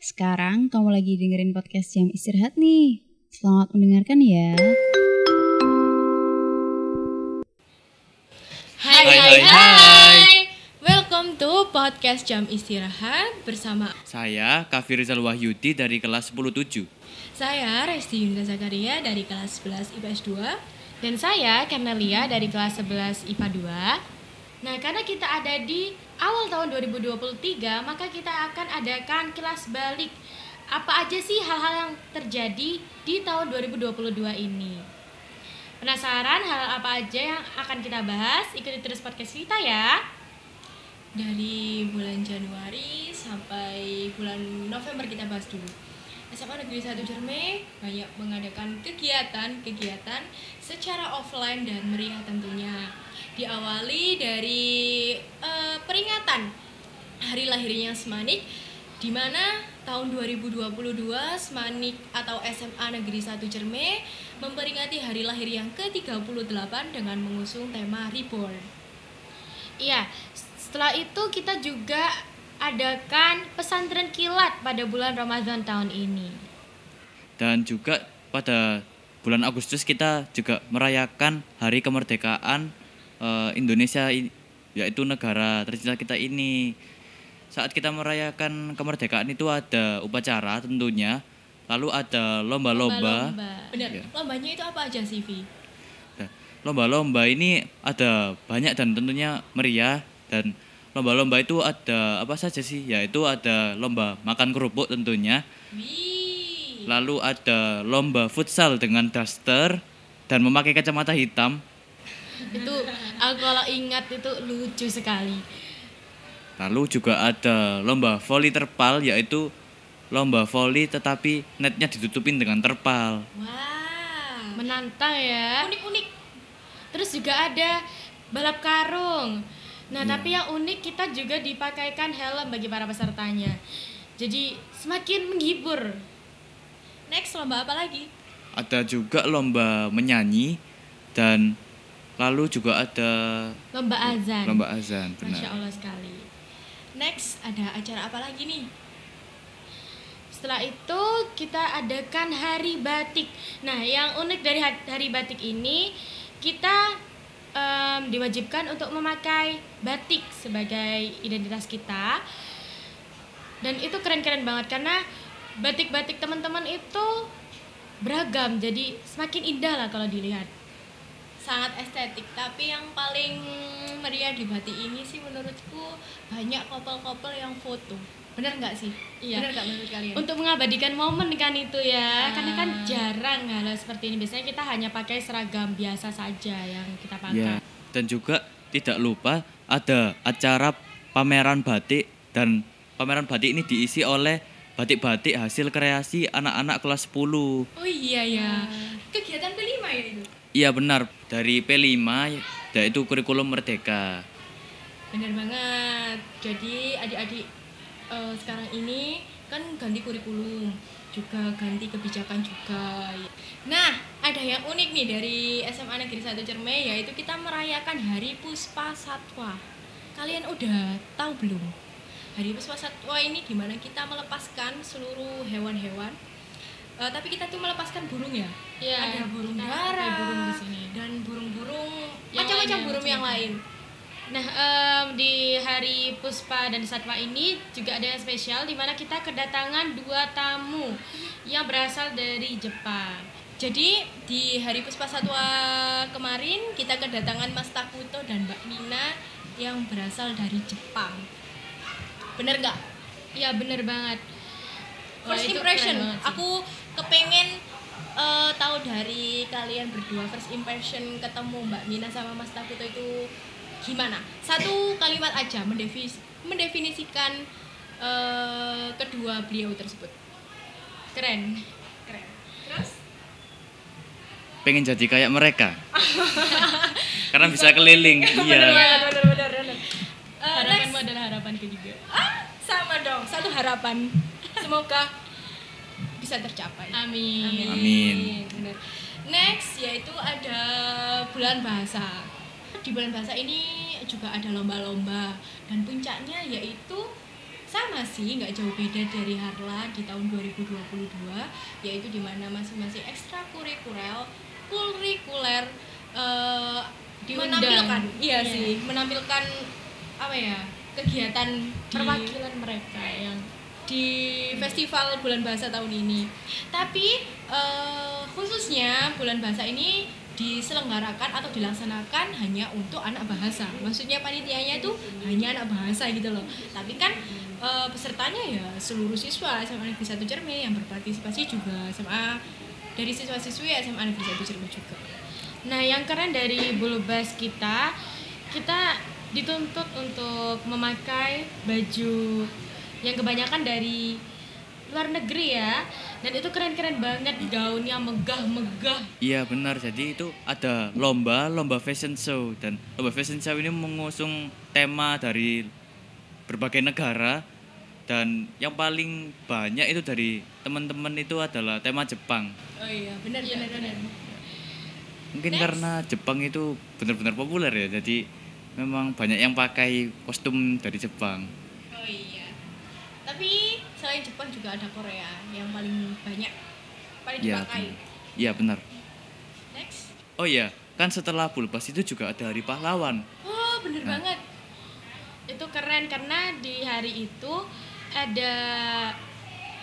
Sekarang kamu lagi dengerin podcast jam istirahat nih. Selamat mendengarkan ya. Hai Hai, hai hai, hai. Welcome to podcast jam istirahat bersama Saya Kafir Rizal Wahyudi dari kelas 107. saya Resti Yunita Zakaria dari kelas 11 IPS 2 Dan saya Cornelia dari kelas 11 IPA 2. Nah, karena kita ada di awal tahun 2023, maka kita akan adakan kelas balik. Apa aja sih hal-hal yang terjadi di tahun 2022 ini? Penasaran hal apa aja yang akan kita bahas? Ikuti terus podcast kita ya. Dari bulan Januari sampai bulan November kita bahas dulu. SMA Negeri 1 Cerme banyak mengadakan kegiatan-kegiatan secara offline dan meriah tentunya. Diawali dari eh, peringatan hari lahirnya Semanik di mana tahun 2022 Semanik atau SMA Negeri 1 Cerme memperingati hari lahir yang ke-38 dengan mengusung tema Reborn. Iya, setelah itu kita juga adakan pesantren kilat pada bulan Ramadan tahun ini. Dan juga pada bulan Agustus kita juga merayakan Hari Kemerdekaan eh, Indonesia yaitu negara tercinta kita ini. Saat kita merayakan kemerdekaan itu ada upacara tentunya, lalu ada lomba-lomba. Benar. Iya. Lombanya itu apa aja sih, Vi? Nah, Lomba-lomba ini ada banyak dan tentunya meriah dan lomba-lomba itu ada apa saja sih? Yaitu ada lomba makan kerupuk tentunya, Wih. lalu ada lomba futsal dengan daster dan memakai kacamata hitam, Itu aku kalau ingat itu lucu sekali. lalu juga ada lomba voli terpal yaitu lomba voli tetapi netnya ditutupin dengan terpal. Wah. Menantang ya. Unik-unik. Terus juga ada balap karung. Nah, Iya. tapi yang unik kita juga dipakaikan helm bagi para pesertanya. Jadi semakin menghibur. Next lomba apa lagi? Ada juga lomba menyanyi dan lalu juga ada Lomba azan. lomba azan, Masya benar. Allah sekali. Next ada acara apa lagi nih? Setelah itu kita adakan hari batik. Nah, yang unik dari ha- hari batik ini kita em, diwajibkan untuk memakai batik sebagai identitas kita. Dan itu keren-keren banget karena batik-batik teman-teman itu beragam, jadi semakin indah lah kalau dilihat. Sangat estetik, tapi yang paling meriah di batik ini sih menurutku banyak couple-couple yang foto. Bener nggak sih? Iya. Bener nggak menurut kalian? Untuk mengabadikan momen kan itu ya, Ah. karena kan jarang hal seperti ini. Biasanya kita hanya pakai seragam biasa saja yang kita pakai. Ya, dan juga tidak lupa ada acara pameran batik dan pameran batik ini diisi oleh batik-batik hasil kreasi anak-anak kelas 10. Oh iya ya. Kegiatan kelima ya itu. Iya benar, dari P5 yaitu kurikulum merdeka. Bener banget. Jadi adik-adik eh, sekarang ini kan ganti kurikulum, juga ganti kebijakan juga. Nah, ada yang unik nih dari SMA Negeri 1 Cerme yaitu kita merayakan Hari Puspa Satwa. Kalian udah tahu belum? Hari Puspa Satwa ini di mana kita melepaskan seluruh hewan-hewan. Eh, tapi kita tuh melepaskan burung ya. Iya, ada burung kita darah burung di sini. dan burung-burung macam-macam ya, burung yang lain. Nah, em, di hari Puspa dan Satwa ini juga ada yang spesial di mana kita kedatangan dua tamu yang berasal dari Jepang. Jadi di hari Puspa Satwa kemarin kita kedatangan Mas Takuto dan Mbak Mina yang berasal dari Jepang. Bener nggak? Iya, bener banget. Wah, First impression, aku kepengen eh, tahu dari kalian berdua first impression ketemu Mbak Mina sama Mas Takuto itu gimana? Satu kalimat aja mendefinis- mendefinisikan eh, kedua beliau tersebut. keren. Keren. Terus? Pengen jadi kayak mereka. Karena bisa keliling. Iya. bener bener. Eh, Harapanmu next. adalah harapanku juga. Ah, sama dong. Satu harapan. Semoga bisa tercapai. Amin. Amin. Bener. Next yaitu ada bulan bahasa. Di bulan bahasa ini juga ada lomba-lomba dan puncaknya yaitu sama sih nggak jauh beda dari Harla di tahun 2022 yaitu di mana masing-masing ekstrakurikuler kurikuler eh, Diundang. menampilkan iya Iya. sih menampilkan apa ya kegiatan di- perwakilan mereka yang di festival bulan bahasa tahun ini. Tapi eh, khususnya bulan bahasa ini diselenggarakan atau dilaksanakan hanya untuk anak bahasa. Maksudnya panitianya itu hanya anak bahasa gitu loh. Tapi kan eh, pesertanya ya seluruh siswa SMA Negeri 1 Cermin yang berpartisipasi juga SMA dari siswa-siswi SMA Negeri 1 Cermin juga. Nah, yang keren dari Bulbas kita, kita dituntut untuk memakai baju yang kebanyakan dari luar negeri ya. Dan itu keren-keren banget gaunnya megah-megah. Iya benar, jadi itu ada lomba, lomba fashion show dan lomba fashion show ini mengusung tema dari berbagai negara dan yang paling banyak itu dari teman-teman itu adalah tema Jepang. Oh iya, benar benar benar. Mungkin Next. karena Jepang itu benar-benar populer ya, jadi memang banyak yang pakai kostum dari Jepang. Oh iya. Tapi selain Jepang juga ada Korea yang paling banyak paling Iya, dipakai. benar. Iya benar. Next. Oh iya, kan setelah Bulbas itu juga ada Hari Pahlawan. Oh, bener Nah. banget. Itu keren karena di hari itu ada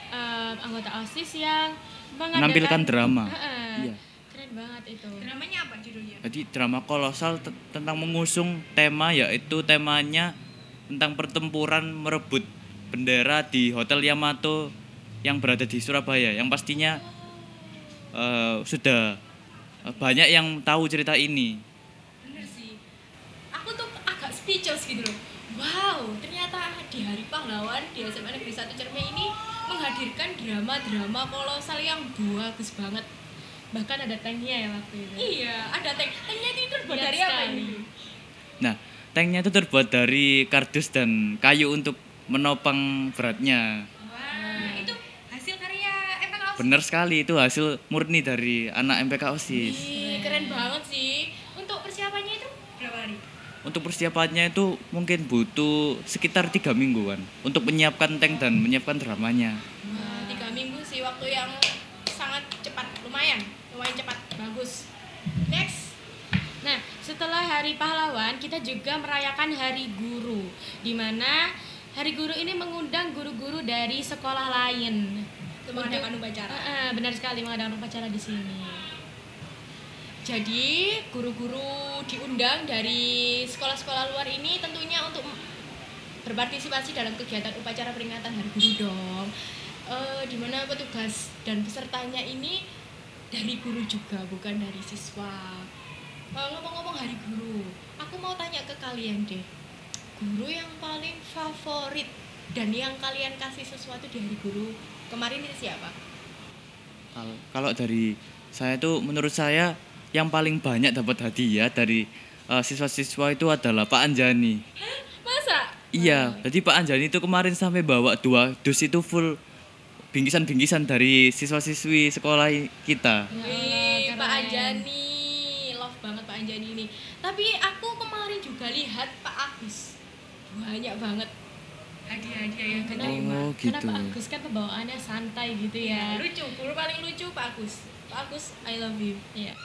em, anggota OSIS yang Menampilkan drama. Heeh. Iya. Keren banget itu. Dramanya apa judulnya? Jadi drama kolosal te- tentang mengusung tema yaitu temanya tentang pertempuran merebut bendera di Hotel Yamato yang berada di Surabaya. Yang pastinya eh, sudah eh, banyak yang tahu cerita ini. Bener sih. Aku tuh agak speechless gitu loh. Wow, ternyata di Hari Pahlawan di SMA Negeri 1 Cerme ini menghadirkan drama-drama kolosal yang bagus banget. Bahkan ada tanknya ya waktu itu. Iya, ada tank. Tanknya itu terbuat Lihat dari apa ini? Nah, tanknya itu terbuat dari kardus dan kayu untuk menopang beratnya. Wah, itu hasil karya MPK OSIS. Benar sekali itu hasil murni dari anak MPK OSIS. Ih, keren banget sih. Untuk persiapannya itu berapa hari? Untuk persiapannya itu mungkin butuh sekitar tiga mingguan untuk menyiapkan tank dan menyiapkan dramanya. Wah, tiga minggu sih waktu yang sangat cepat, lumayan, lumayan cepat, bagus. Next, Nah, setelah Hari Pahlawan, kita juga merayakan Hari Guru, di mana Hari Guru ini mengundang guru-guru dari sekolah lain. untuk mengadakan upacara. Heeh, benar sekali mengadakan upacara di sini. Jadi guru-guru diundang dari sekolah-sekolah luar ini tentunya untuk berpartisipasi dalam kegiatan upacara peringatan Hari Guru dong. Eh, di mana petugas dan pesertanya ini dari guru juga bukan dari siswa. Eh, ngomong-ngomong Hari Guru, aku mau tanya ke kalian deh. Guru yang paling favorit dan yang kalian kasih sesuatu di Hari Guru kemarin ini siapa? Kal- Kalau dari saya itu menurut saya yang paling banyak dapat hadiah dari eh, siswa-siswa itu adalah Pak Anjani. Masa? Iya, jadi Pak Anjani itu kemarin sampai bawa dua dus itu full bingkisan-bingkisan dari siswa-siswi sekolah kita. Wih. Pak Anjani, love banget Pak Anjani ini. Tapi aku kemarin juga lihat Pak Agus, banyak banget hadiah-hadiah yang diterima. Oh, Karena gitu. Pak Agus kan pembawaannya santai gitu ya. Lucu, guru paling lucu Pak Agus. Pak Agus, I love you. Iya.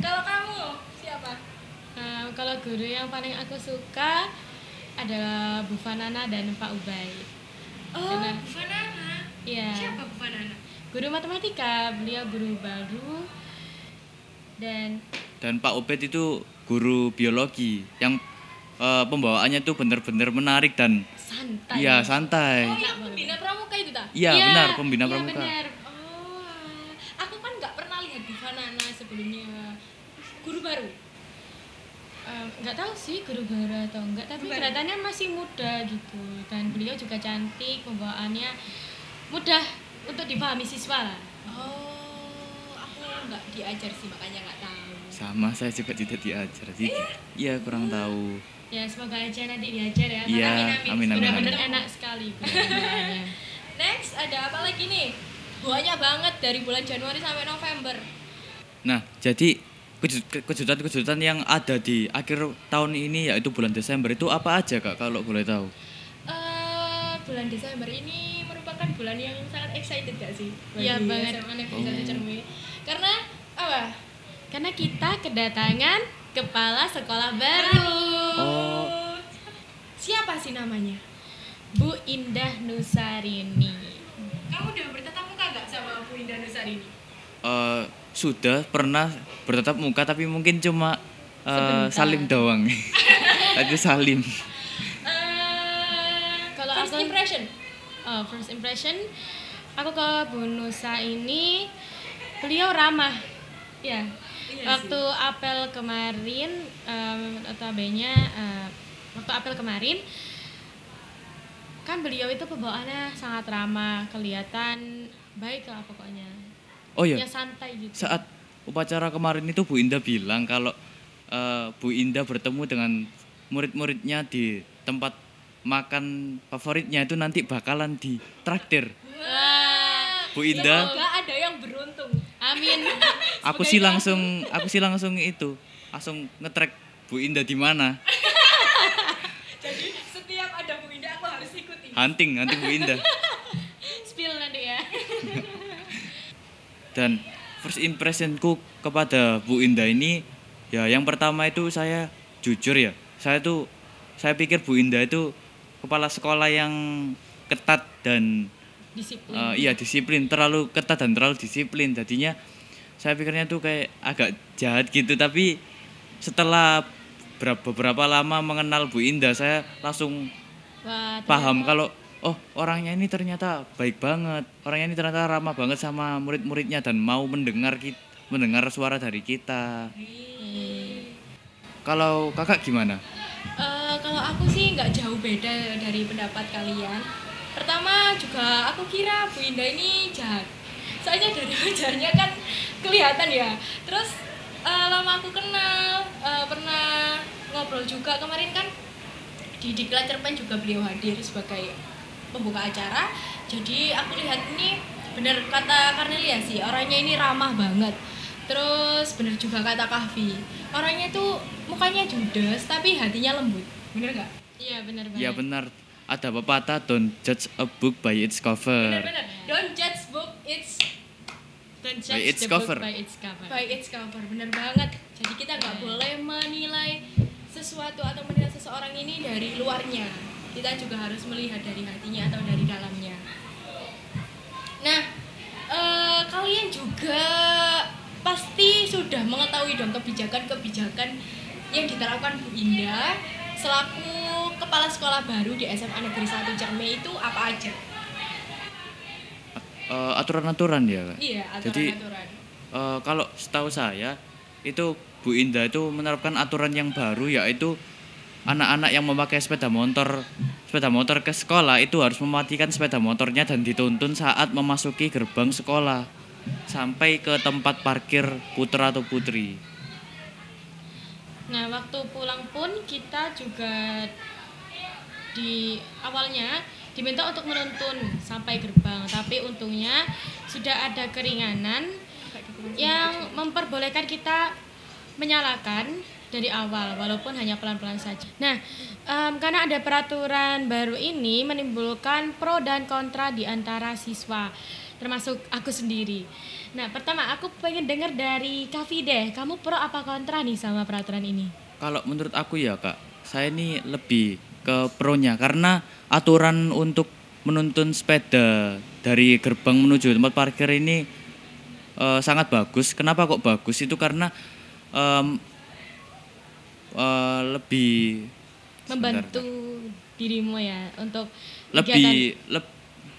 Kalau kamu siapa? Nah, kalau guru yang paling aku suka adalah Bu Fanana dan Pak Ubay. Oh, Karena- Bu Fanana. Iya. Siapa Bu Fanana? Guru matematika, beliau guru baru dan Dan Pak Obed itu guru biologi yang eh, pembawaannya tuh benar-benar menarik dan santai. iya santai. Oh, yang pembina pramuka itu tak? Iya, benar pembina iya, pramuka. benar. Oh, aku kan nggak pernah lihat Bu Fanana sebelumnya. Guru baru. Em, nggak tahu sih guru baru atau enggak tapi baru. kelihatannya masih muda gitu dan beliau juga cantik pembawaannya mudah untuk dipahami siswa Oh, aku nggak diajar sih makanya nggak. Sama saya juga tidak diajar. Jadi iya kurang tahu. ya semoga aja nanti diajar ya Iya, karena amin amin. benar-benar amin. enak sekali Next ada apa lagi nih? Banyak banget dari bulan Januari sampai November. Nah, jadi kejutan-kejutan yang ada di akhir tahun ini yaitu bulan Desember itu apa aja kak kalau boleh tahu? Uh, bulan Desember ini merupakan bulan yang sangat excited gak sih? Iya banget. Oh. Karena apa? Karena kita kedatangan kepala sekolah baru. Oh. Siapa sih namanya? Bu Indah Nusarini. Kamu udah bertatap muka gak sama Bu Indah Nusarini? Uh, sudah pernah bertatap muka tapi mungkin cuma uh, salim doang. Tadi salim. Uh, kalau first aku, impression. Oh, first impression aku ke Bu Nusa ini beliau ramah. Ya. Iya waktu sih. apel kemarin um, notabene uh, waktu apel kemarin kan beliau itu pembawaannya sangat ramah, kelihatan baik lah pokoknya. Oh iya. Ya santai gitu. Saat upacara kemarin itu Bu Indah bilang kalau uh, Bu Indah bertemu dengan murid-muridnya di tempat makan favoritnya itu nanti bakalan di traktir. Wah. Bu Indah. Semoga ada yang beruntung. Amin. aku sih langsung aku sih langsung itu langsung ngetrek Bu Indah di mana. Jadi setiap ada Bu Indah aku harus ikuti. Hunting, hunting Bu Indah. Spill nanti ya. Dan first impressionku kepada Bu Indah ini ya yang pertama itu saya jujur ya saya tuh saya pikir Bu Indah itu kepala sekolah yang ketat dan disiplin. Uh, iya disiplin terlalu ketat dan terlalu disiplin jadinya saya pikirnya tuh kayak agak jahat gitu tapi setelah beberapa lama mengenal Bu Indah saya langsung Wah, paham kalau oh orangnya ini ternyata baik banget. Orangnya ini ternyata ramah banget sama murid-muridnya dan mau mendengar kita mendengar suara dari kita. Hmm. kalau kakak gimana? Uh, kalau aku sih nggak jauh beda dari pendapat kalian. Pertama juga aku kira Bu Indah ini jahat. Soalnya dari wajahnya kan kelihatan ya. Terus uh, lama aku kenal uh, pernah ngobrol juga. Kemarin kan di Diklat Cerpen juga beliau hadir sebagai pembuka acara. Jadi aku lihat ini bener kata Karnelia sih orangnya ini ramah banget. Terus bener juga kata Kahvi orangnya tuh mukanya judes tapi hatinya lembut. Bener gak? iya bener banget. Iya benar ada pepatah don't judge a book by its cover. Bener bener. Don't judge book its don't judge by its the cover. book by its cover by its cover bener banget jadi kita nggak yeah. boleh menilai sesuatu atau menilai seseorang ini dari luarnya kita juga harus melihat dari hatinya atau dari dalamnya. Nah, eh, kalian juga pasti sudah mengetahui dong kebijakan-kebijakan yang diterapkan Bu Indah selaku kepala sekolah baru di SMA Negeri 1 Cerme itu apa aja? Uh, aturan-aturan ya, Iya, aturan-aturan. Jadi uh, kalau setahu saya itu Bu Indah itu menerapkan aturan yang baru yaitu anak-anak yang memakai sepeda motor sepeda motor ke sekolah itu harus mematikan sepeda motornya dan dituntun saat memasuki gerbang sekolah sampai ke tempat parkir putra atau putri. Nah, waktu pulang pun kita juga di awalnya diminta untuk menuntun sampai gerbang, tapi untungnya sudah ada keringanan yang memperbolehkan kita menyalakan dari awal walaupun hanya pelan-pelan saja. Nah, um, karena ada peraturan baru ini menimbulkan pro dan kontra di antara siswa termasuk aku sendiri. Nah, pertama aku pengen dengar dari Kavi deh, kamu pro apa kontra nih sama peraturan ini? Kalau menurut aku ya kak, saya ini lebih ke pro-nya karena aturan untuk menuntun sepeda dari gerbang menuju tempat parkir ini uh, sangat bagus. Kenapa kok bagus? Itu karena um, uh, lebih membantu sebentar. dirimu ya untuk lebih le,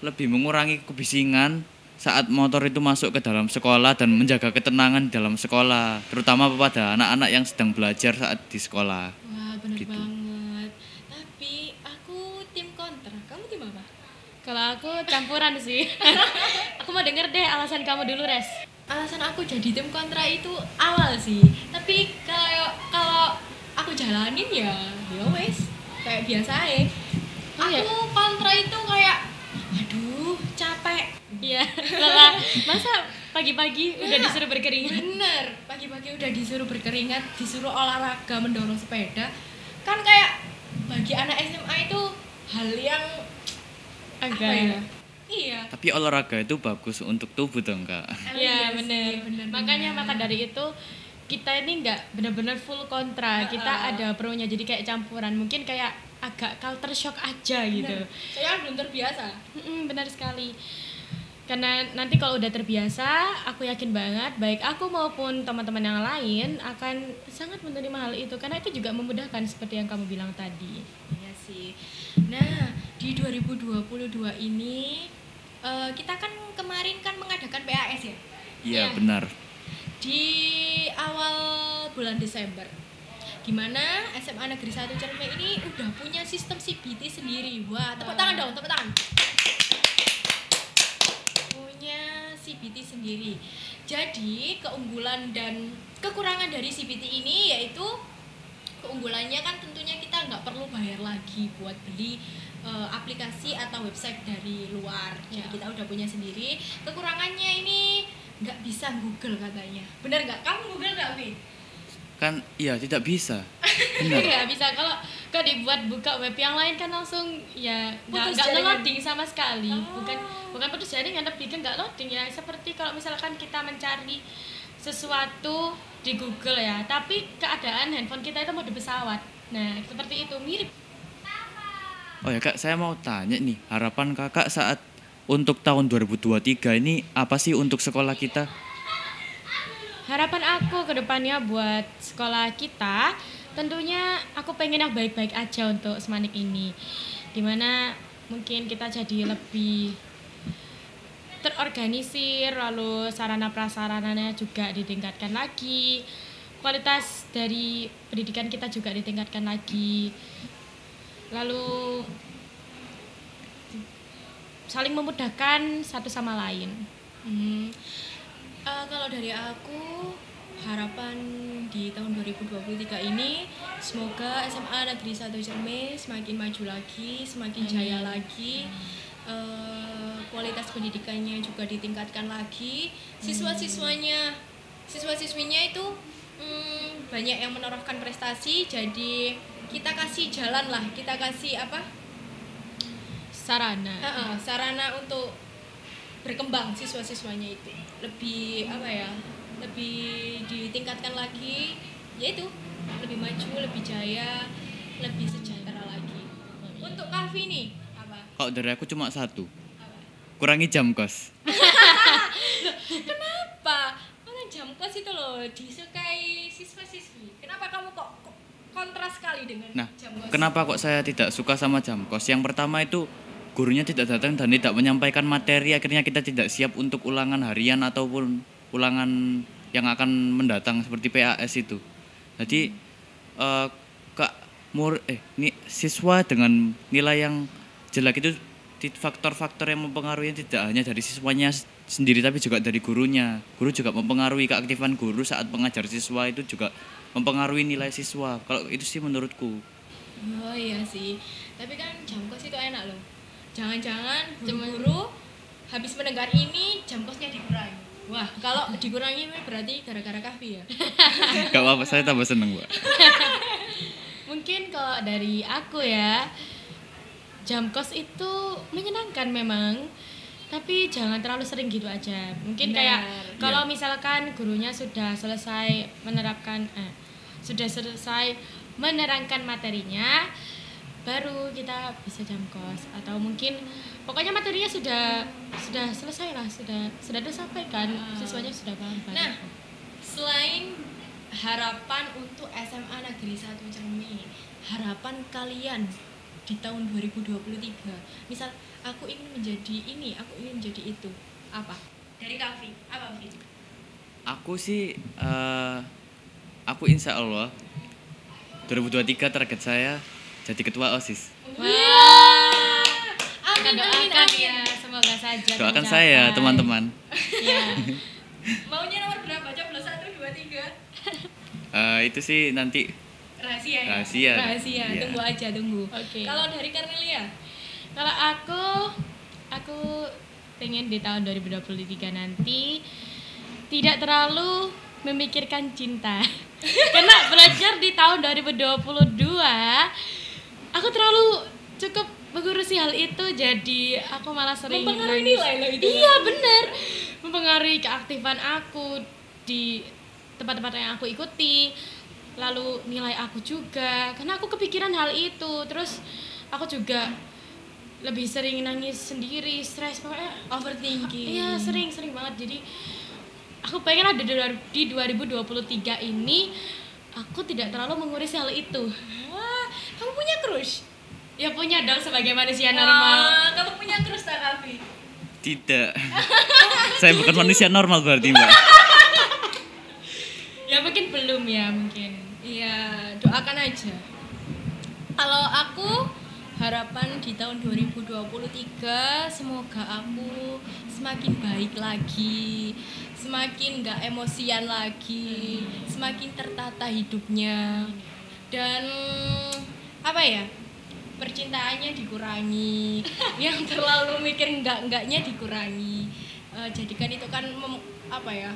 lebih mengurangi kebisingan saat motor itu masuk ke dalam sekolah dan menjaga ketenangan dalam sekolah terutama pada anak-anak yang sedang belajar saat di sekolah wah benar gitu. banget kalau aku campuran sih. Aku mau denger deh alasan kamu dulu res. Alasan aku jadi tim kontra itu awal sih. Tapi kalau kalau aku jalanin ya ya wes kayak biasa ya aku kontra itu kayak aduh capek. Iya lelah. Masa pagi-pagi udah disuruh berkeringat? Bener pagi-pagi udah disuruh berkeringat disuruh olahraga mendorong sepeda. Kan kayak bagi anak SMA itu hal yang agak ya iya Tapi olahraga itu bagus untuk tubuh dong kak. Iya bener. bener, Makanya maka dari itu kita ini nggak benar-benar full kontra. Kita ada pronya jadi kayak campuran. Mungkin kayak agak culture shock aja gitu. Bener. saya kan belum terbiasa Mm-mm, benar sekali. Karena nanti kalau udah terbiasa, aku yakin banget baik aku maupun teman-teman yang lain akan sangat menerima hal itu karena itu juga memudahkan seperti yang kamu bilang tadi. Iya sih. Nah, di 2022 ini eh, kita kan kemarin kan mengadakan PAS ya Iya Iya. benar. di awal bulan Desember. Gimana SMA Negeri 1 Cerme ini udah punya sistem CBT sendiri. Wah, tepuk tangan dong, tepuk tangan. Punya CBT sendiri. Jadi, keunggulan dan kekurangan dari CBT ini yaitu keunggulannya kan tentunya kita nggak perlu bayar lagi buat beli eh, aplikasi atau website dari luar jadi Ya. kita udah punya sendiri kekurangannya ini nggak bisa Google katanya bener nggak kamu Google nggak Vi? Kan iya tidak bisa. Benar. Iya bisa kalau kalau dibuat buka web yang lain kan langsung ya nggak nggak loading sama sekali Oh. bukan bukan putus jaringan tapi nggak loading ya seperti kalau misalkan kita mencari sesuatu di Google ya tapi keadaan handphone kita itu mode pesawat nah seperti itu mirip. Oh ya kak, saya mau tanya nih, harapan kakak saat untuk tahun 2023 ini apa sih untuk sekolah kita? harapan aku ke depannya buat sekolah kita tentunya aku pengen yang baik-baik aja untuk Semanik ini. Di mana mungkin kita jadi lebih terorganisir lalu sarana prasarananya juga ditingkatkan lagi kualitas dari pendidikan kita juga ditingkatkan lagi lalu saling memudahkan satu sama lain Hmm, eh, kalau dari aku harapan di tahun 2023 ini semoga SMA Negeri 1 Cerme semakin maju lagi, semakin jaya lagi. Eh, kualitas pendidikannya juga ditingkatkan lagi. Siswa-siswanya, siswa-siswinya itu hmm, banyak yang menorehkan prestasi. Jadi kita kasih jalan lah, kita kasih apa? sarana. Heeh, sarana untuk berkembang siswa-siswanya itu. Lebih apa ya? Lebih ditingkatkan lagi yaitu lebih maju lebih jaya lebih sejahtera lagi. Untuk Kavi nih apa? Kalau dari aku cuma satu, kurangi jam kos. apa karena jam kos itu loh? Kenapa kamu kok, kok kontras sekali dengan Nah, jam kos kenapa kok saya tidak suka sama jam kos? Yang pertama itu gurunya tidak datang dan tidak menyampaikan materi, akhirnya kita tidak siap untuk ulangan harian ataupun ulangan yang akan mendatang seperti PAS itu. Jadi eh, kak mur eh ini siswa dengan nilai yang jelek itu faktor-faktor yang mempengaruhi tidak hanya dari siswanya sendiri tapi juga dari gurunya. Guru juga mempengaruhi keaktifan guru saat mengajar siswa itu juga mempengaruhi nilai siswa. Kalau itu sih menurutku. Oh iya sih, tapi kan jam kos itu enak loh. Jangan-jangan guru-guru habis mendengar ini jam kosnya dikurangi. Wah, kalau dikurangi berarti gara-gara kahfi ya. Gak apa-apa, saya tambah seneng, Mbak. Mungkin kalau dari aku ya, jam kos itu menyenangkan memang, tapi jangan terlalu sering gitu aja. Mungkin Benar. kayak kalau Iya. misalkan gurunya sudah selesai menerapkan, eh, sudah selesai menerangkan materinya, baru kita bisa jam kos atau mungkin pokoknya materinya sudah sudah selesai lah sudah sudah disampaikan siswanya sudah paham baru. Nah, selain harapan untuk SMA Negeri 1 Cermi, harapan kalian di tahun 2023. Misal aku ingin menjadi ini, aku ingin menjadi itu. Apa? Dari Kavi. Apa, Vi? Aku sih, eh, aku insya Allah 2023 target saya jadi ketua OSIS. Wah. Kita Amin, amin, doakan amin. ya, semoga saja Doakan saya, teman-teman. Ya. Maunya nomor berapa? Coblos 1, 2, 3. Eh, itu sih nanti Rahasia ya? Rahasia. Rahasia, Iya. tunggu aja, tunggu. Oke. Kalau dari Cornelia? Kalau aku, aku pengen di tahun 2023 nanti tidak terlalu memikirkan cinta. Karena belajar di tahun 2022 aku terlalu cukup mengurusi hal itu jadi aku malah sering Mempengaruhi nilai lo itu. Iya, bener Mempengaruhi keaktifan aku di tempat-tempat yang aku ikuti. Lalu nilai aku juga karena aku kepikiran hal itu. Terus aku juga lebih sering nangis sendiri, stres pokoknya overthinking Iya sering sering banget jadi aku pengen ada di dua- di 2023 ini aku tidak terlalu mengurusi hal itu. wah kamu punya crush Ya punya dong sebagai manusia normal. Wah, kamu punya crush tak Kavi Tidak. Saya bukan manusia normal berarti, Mbak. Ya mungkin belum ya mungkin. Doakan aja. Kalau aku harapan di tahun 2023 semoga aku semakin baik lagi, semakin nggak emosian lagi, semakin tertata hidupnya dan apa ya percintaannya dikurangi, yang terlalu mikir enggak enggaknya dikurangi. Eh, jadikan itu kan mem- apa ya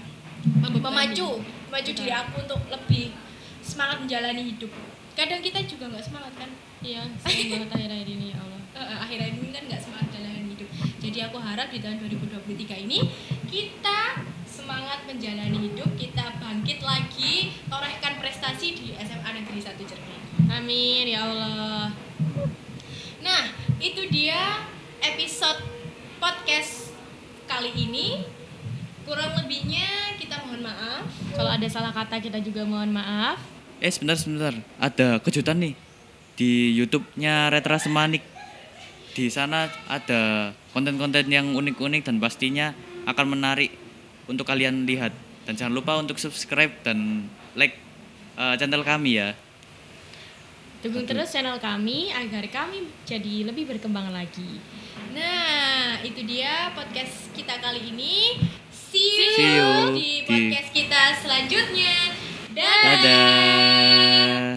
memacu memacu diri aku untuk lebih semangat menjalani hidup kadang kita juga nggak semangat kan Iya, sering banget akhir-akhir ini ya Allah. Akhir-akhir ini kan nggak semangat menjalani hidup jadi aku harap di tahun 2023 ini kita semangat menjalani hidup kita bangkit lagi torehkan prestasi di SMA Negeri 1 Cermin Amin ya Allah. Nah, itu dia episode podcast kali ini. Kurang lebihnya kita mohon maaf. Kalau ada salah kata kita juga mohon maaf. Eh, sebentar sebentar. Ada kejutan nih di YouTube-nya Retra Semanik. Di sana ada konten-konten yang unik-unik dan pastinya akan menarik untuk kalian lihat. Dan jangan lupa untuk subscribe dan like eh, channel kami ya. Dukung terus channel kami agar kami jadi lebih berkembang lagi. Nah, itu dia podcast kita kali ini. See you, See you di di- podcast kita selanjutnya. Dadah. Dadah.